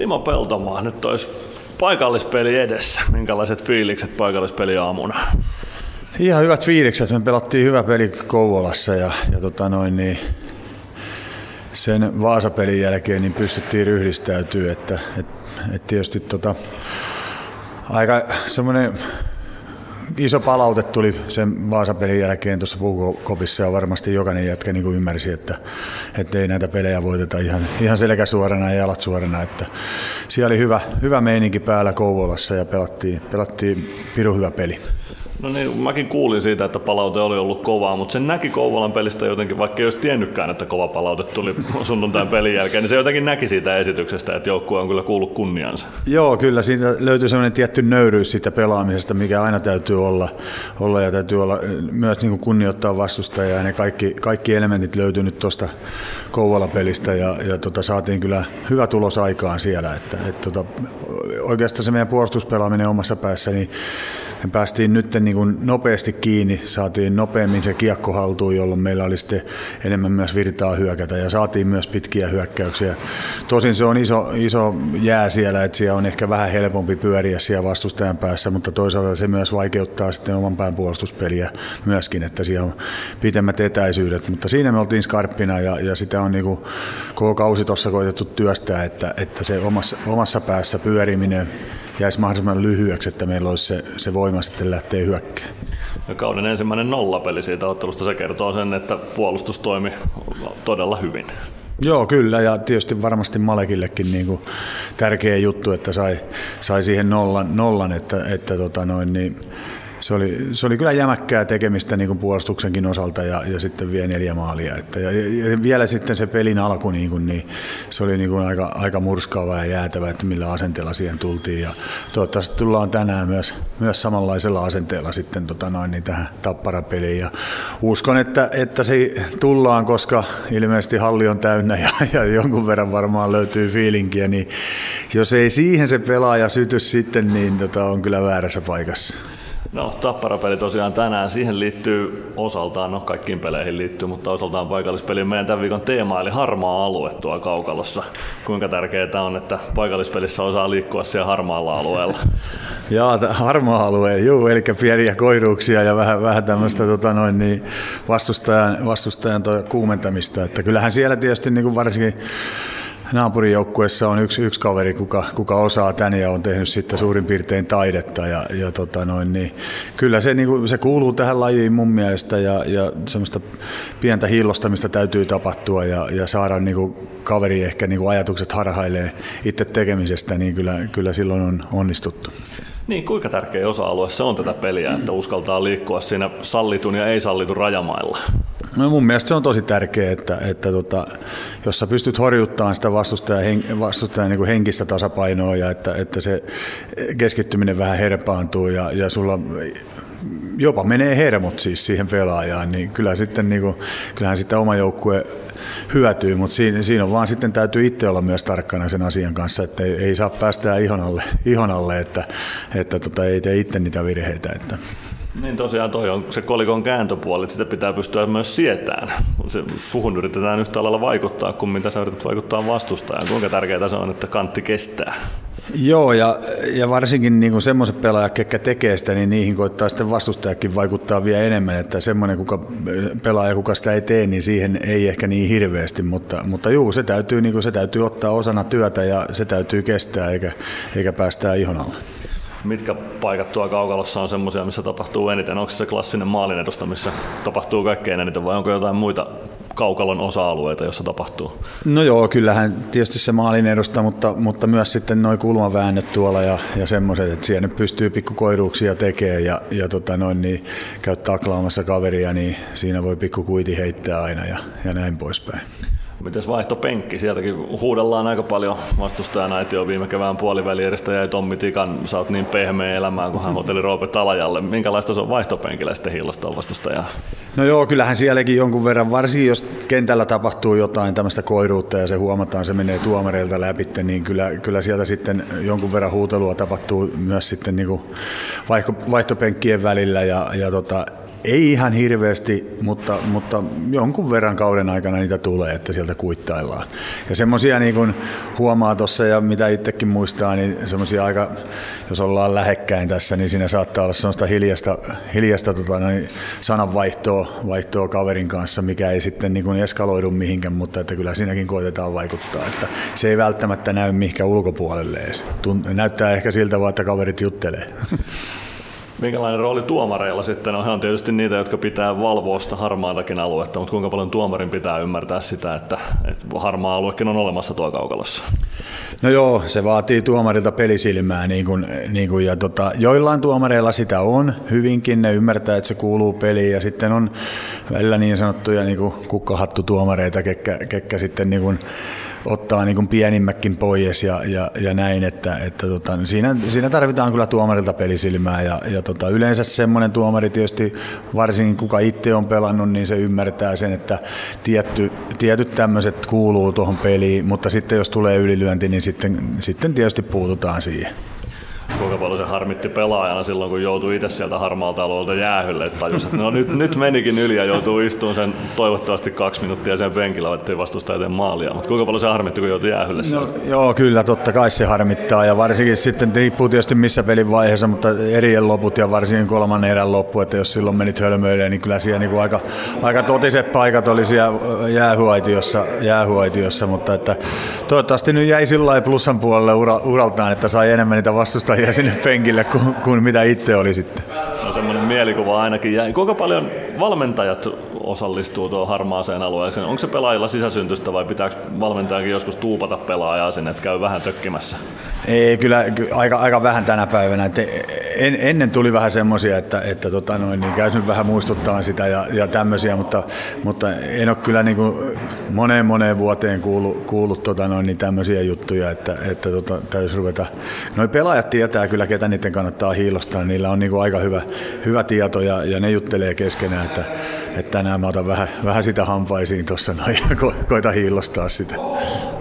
Timo Peltomaa, nyt olisi paikallispeli edessä. Minkälaiset fiilikset paikallispeli aamuna? Ihan hyvät fiilikset. Me pelattiin hyvä peli Kouvolassa ja, ja tota noin, niin sen Vaasapelin jälkeen niin pystyttiin ryhdistäytyä. Että, et, et tietysti tota, aika semmoinen iso palaute tuli sen Vaasapelin jälkeen tuossa Puukopissa ja varmasti jokainen jätkä niin kuin ymmärsi, että, että ei näitä pelejä voiteta ihan, ihan selkä suorana ja jalat suorana. Että siellä oli hyvä, hyvä meininki päällä Kouvolassa ja pelattiin, pelattiin pirun hyvä peli. No niin, mäkin kuulin siitä, että palaute oli ollut kovaa, mutta sen näki Kouvolan pelistä jotenkin, vaikka ei olisi tiennytkään, että kova palaute tuli sunnuntain pelin jälkeen, niin se jotenkin näki siitä esityksestä, että joukkue on kyllä kuullut kunniansa. Joo, kyllä siitä löytyy sellainen tietty nöyryys siitä pelaamisesta, mikä aina täytyy olla, olla ja täytyy olla myös niin kuin kunnioittaa vastustajaa ja ne kaikki, kaikki elementit löytyy nyt tuosta Kouvola-pelistä ja, ja tota, saatiin kyllä hyvä tulos aikaan siellä, että et, tota, oikeastaan se meidän puolustuspelaaminen omassa päässä, niin me päästiin nyt niin kuin nopeasti kiinni, saatiin nopeammin se kiekko haltuun, jolloin meillä oli sitten enemmän myös virtaa hyökätä ja saatiin myös pitkiä hyökkäyksiä. Tosin se on iso, iso jää siellä, että siellä on ehkä vähän helpompi pyöriä siellä vastustajan päässä, mutta toisaalta se myös vaikeuttaa sitten oman pään puolustuspeliä myöskin, että siellä on pitemmät etäisyydet, mutta siinä me oltiin skarppina ja, ja sitä on niin kuin koko kausi tuossa koitettu työstää, että, että se omassa, omassa päässä pyöriminen jäisi mahdollisimman lyhyeksi, että meillä olisi se, se voima sitten lähteä hyökkään. Ja kauden ensimmäinen nollapeli siitä ottelusta, se kertoo sen, että puolustus toimi todella hyvin. Joo, kyllä, ja tietysti varmasti Malekillekin niin kuin tärkeä juttu, että sai, sai siihen nollan, nollan että, että tota noin, niin se oli, se oli kyllä jämäkkää tekemistä niin kuin puolustuksenkin osalta ja, ja sitten vielä neljä maalia. Että, ja, ja, vielä sitten se pelin alku, niin, kuin, niin se oli niin kuin aika, aika murskaava ja jäätävä, että millä asenteella siihen tultiin. Ja toivottavasti tullaan tänään myös, myös samanlaisella asenteella sitten tota noin, niin tähän tapparapeliin. Ja uskon, että, että se tullaan, koska ilmeisesti halli on täynnä ja, ja jonkun verran varmaan löytyy fiilinkiä, niin jos ei siihen se pelaaja syty sitten, niin tota, on kyllä väärässä paikassa. No, Tapparapeli tosiaan tänään, siihen liittyy osaltaan, no kaikkiin peleihin liittyy, mutta osaltaan paikallispeliin meidän tämän viikon teema, eli harmaa alue tuo kaukalossa. Kuinka tärkeää on, että paikallispelissä osaa liikkua siellä harmaalla alueella? Joo, harmaa alue, juu, eli pieniä koiruuksia ja vähän, vähän tämmöistä tota noin, niin vastustajan, vastustajan kuumentamista, että kyllähän siellä tietysti niin kuin varsinkin naapurijoukkueessa on yksi, yksi kaveri, kuka, kuka osaa tän ja on tehnyt sitten suurin piirtein taidetta. Ja, ja tota noin, niin kyllä se, niin kuin, se kuuluu tähän lajiin mun mielestä ja, ja semmoista pientä hillostamista täytyy tapahtua ja, ja saada niin kuin, kaveri ehkä niin kuin ajatukset harhailee itse tekemisestä, niin kyllä, kyllä silloin on onnistuttu. Niin, kuinka tärkeä osa-alue se on tätä peliä, että uskaltaa liikkua siinä sallitun ja ei sallitun rajamailla? No mun mielestä se on tosi tärkeää, että, että tota, jos sä pystyt horjuttamaan sitä vastustajan, hen, vastustajan niin henkistä tasapainoa ja että, että se keskittyminen vähän herpaantuu ja, ja sulla jopa menee hermot siis siihen pelaajaan, niin kyllä sitten niin kuin, kyllähän sitä oma joukkue hyötyy, mutta siinä, siinä on vaan sitten täytyy itse olla myös tarkkana sen asian kanssa, että ei, ei saa päästää ihon alle, ihon alle että, että tota, ei tee itse niitä virheitä. Että. Niin tosiaan toi on se kolikon kääntöpuoli, että sitä pitää pystyä myös sietään. Se, suhun yritetään yhtä lailla vaikuttaa kuin mitä sä yrität vaikuttaa vastustajaan. Kuinka tärkeää se on, että kantti kestää? Joo, ja, ja varsinkin niin semmoiset pelaajat, ketkä tekee sitä, niin niihin koittaa sitten vastustajakin vaikuttaa vielä enemmän, että semmoinen kuka, pelaaja, kuka sitä ei tee, niin siihen ei ehkä niin hirveästi, mutta, mutta juu, se täytyy, niin kuin, se täytyy ottaa osana työtä ja se täytyy kestää eikä, eikä päästää ihon alle mitkä paikat tuolla kaukalossa on semmoisia, missä tapahtuu eniten? Onko se klassinen maalin edusta, missä tapahtuu kaikkein eniten vai onko jotain muita kaukalon osa-alueita, jossa tapahtuu? No joo, kyllähän tietysti se maalin edusta, mutta, mutta myös sitten noin kulmaväännöt tuolla ja, ja semmoiset, että siellä nyt pystyy pikkukoiruuksia tekemään ja, ja tota noin, niin käy taklaamassa kaveria, niin siinä voi pikkukuiti heittää aina ja, ja näin poispäin. Miten vaihtopenkki? Sieltäkin huudellaan aika paljon vastustajan aitio viime kevään puoliväliedestä jäi Tommi Tikan, sä oot niin pehmeä elämään, kun hän hoteli Roope Talajalle. Minkälaista se on vaihtopenkillä sitten hillastaa vastustajaa? No joo, kyllähän sielläkin jonkun verran, varsinkin jos kentällä tapahtuu jotain tämmöistä koiruutta ja se huomataan, se menee tuomareilta läpi, niin kyllä, kyllä sieltä sitten jonkun verran huutelua tapahtuu myös sitten niin kuin vaihtopenkkien välillä ja, ja tota, ei ihan hirveästi, mutta, mutta jonkun verran kauden aikana niitä tulee, että sieltä kuittaillaan. Ja semmoisia niin kuin huomaa tuossa ja mitä itsekin muistaa, niin semmoisia aika, jos ollaan lähekkäin tässä, niin siinä saattaa olla semmoista hiljasta, hiljasta tota, niin sananvaihtoa vaihtoa kaverin kanssa, mikä ei sitten niin kuin eskaloidu mihinkään, mutta että kyllä siinäkin koitetaan vaikuttaa. Että se ei välttämättä näy mihinkään ulkopuolelle edes. Tunt- näyttää ehkä siltä vaan, että kaverit juttelee. Minkälainen rooli tuomareilla sitten on? He on tietysti niitä, jotka pitää valvoa sitä harmaatakin aluetta, mutta kuinka paljon tuomarin pitää ymmärtää sitä, että, että harmaa aluekin on olemassa tuo kaukalossa? No joo, se vaatii tuomarilta pelisilmää, niin kuin, niin kuin, ja tota, joillain tuomareilla sitä on hyvinkin, ne ymmärtää, että se kuuluu peliin, ja sitten on välillä niin sanottuja niin kuin kukkahattutuomareita, ketkä, ketkä sitten niin kuin, ottaa niin pienimmäkin pois ja, ja, ja näin, että, että tota, siinä, siinä, tarvitaan kyllä tuomarilta pelisilmää ja, ja tota, yleensä semmoinen tuomari tietysti, varsinkin kuka itse on pelannut, niin se ymmärtää sen, että tietty, tietyt tämmöiset kuuluu tuohon peliin, mutta sitten jos tulee ylilyönti, niin sitten, sitten tietysti puututaan siihen kuinka paljon se harmitti pelaajana silloin, kun joutui itse sieltä harmaalta alueelta jäähylle, että tajus, että no nyt, nyt menikin yli ja joutuu istumaan sen toivottavasti kaksi minuuttia sen penkillä, ettei vastusta eteen maalia. Mutta kuinka paljon se harmitti, kun joutui jäähylle no, Joo, kyllä, totta kai se harmittaa. Ja varsinkin sitten riippuu tietysti missä pelin vaiheessa, mutta erien loput ja varsinkin kolmannen erän loppu, että jos silloin menit hölmöille, niin kyllä siellä niin kuin aika, aika totiset paikat oli siellä jäähuaitiossa, jäähuaitiossa. Mutta että toivottavasti nyt jäi sillä plussan puolelle ura, uraltaan, että sai enemmän niitä vastustajia jää sinne penkille kuin, kuin mitä itse oli sitten. No semmoinen mielikuva ainakin jäi. Kuinka paljon valmentajat osallistuu tuohon harmaaseen alueeseen? Onko se pelaajilla sisäsyntystä vai pitääkö valmentajakin joskus tuupata pelaajaa sinne, että käy vähän tökkimässä? Ei, kyllä aika, aika vähän tänä päivänä. Että en, ennen tuli vähän semmoisia, että, että tota noin, niin käy nyt vähän muistuttaa sitä ja, ja tämmöisiä, mutta, mutta en ole kyllä niin kuin moneen moneen vuoteen kuullut, kuullut tota noin, niin tämmöisiä juttuja, että, että tota, täytyisi ruveta. Noi pelaajat tietää kyllä, ketä niiden kannattaa hiilostaa. Niillä on niin kuin aika hyvä, hyvä tieto ja, ja ne juttelee keskenään, että, että tänään mä otan vähän, vähän sitä hampaisiin tuossa noin ja ko, koita hiilostaa sitä.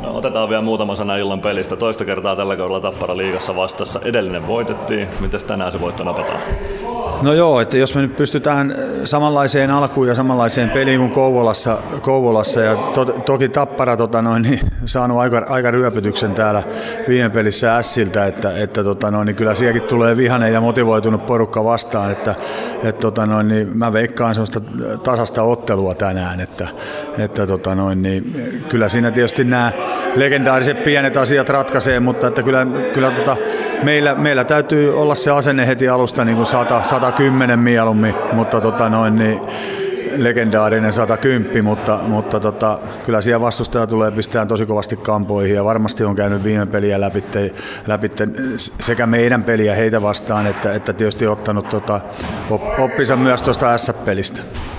No, otetaan vielä muutama sana illan pelistä. Toista kertaa tällä kaudella Tappara liigassa vastassa. Edellinen voitettiin. Miten tänään se voitto napataan? No joo, että jos me nyt pystytään samanlaiseen alkuun ja samanlaiseen peliin kuin Kouvolassa, Kouvolassa ja to, toki Tappara tota noin, niin, saanut aika, aika ryöpytyksen täällä viime pelissä Siltä, että, että tota noin, niin kyllä sielläkin tulee vihanen ja motivoitunut porukka vastaan, että, että tota noin, niin mä veikkaan sellaista tasasta ottelua tänään, että, että tota noin, niin, kyllä siinä tietysti nämä legendaariset pienet asiat ratkaisee, mutta että kyllä, kyllä tota, meillä, meillä täytyy olla se asenne heti alusta niin kuin 100, 110 mieluummin, mutta tota noin, niin, legendaarinen 110, mutta, mutta tota, kyllä siellä vastustaja tulee pistää tosi kovasti kampoihin ja varmasti on käynyt viime peliä läpi, läpi sekä meidän peliä heitä vastaan että, että tietysti ottanut tota, oppinsa myös tuosta S-pelistä.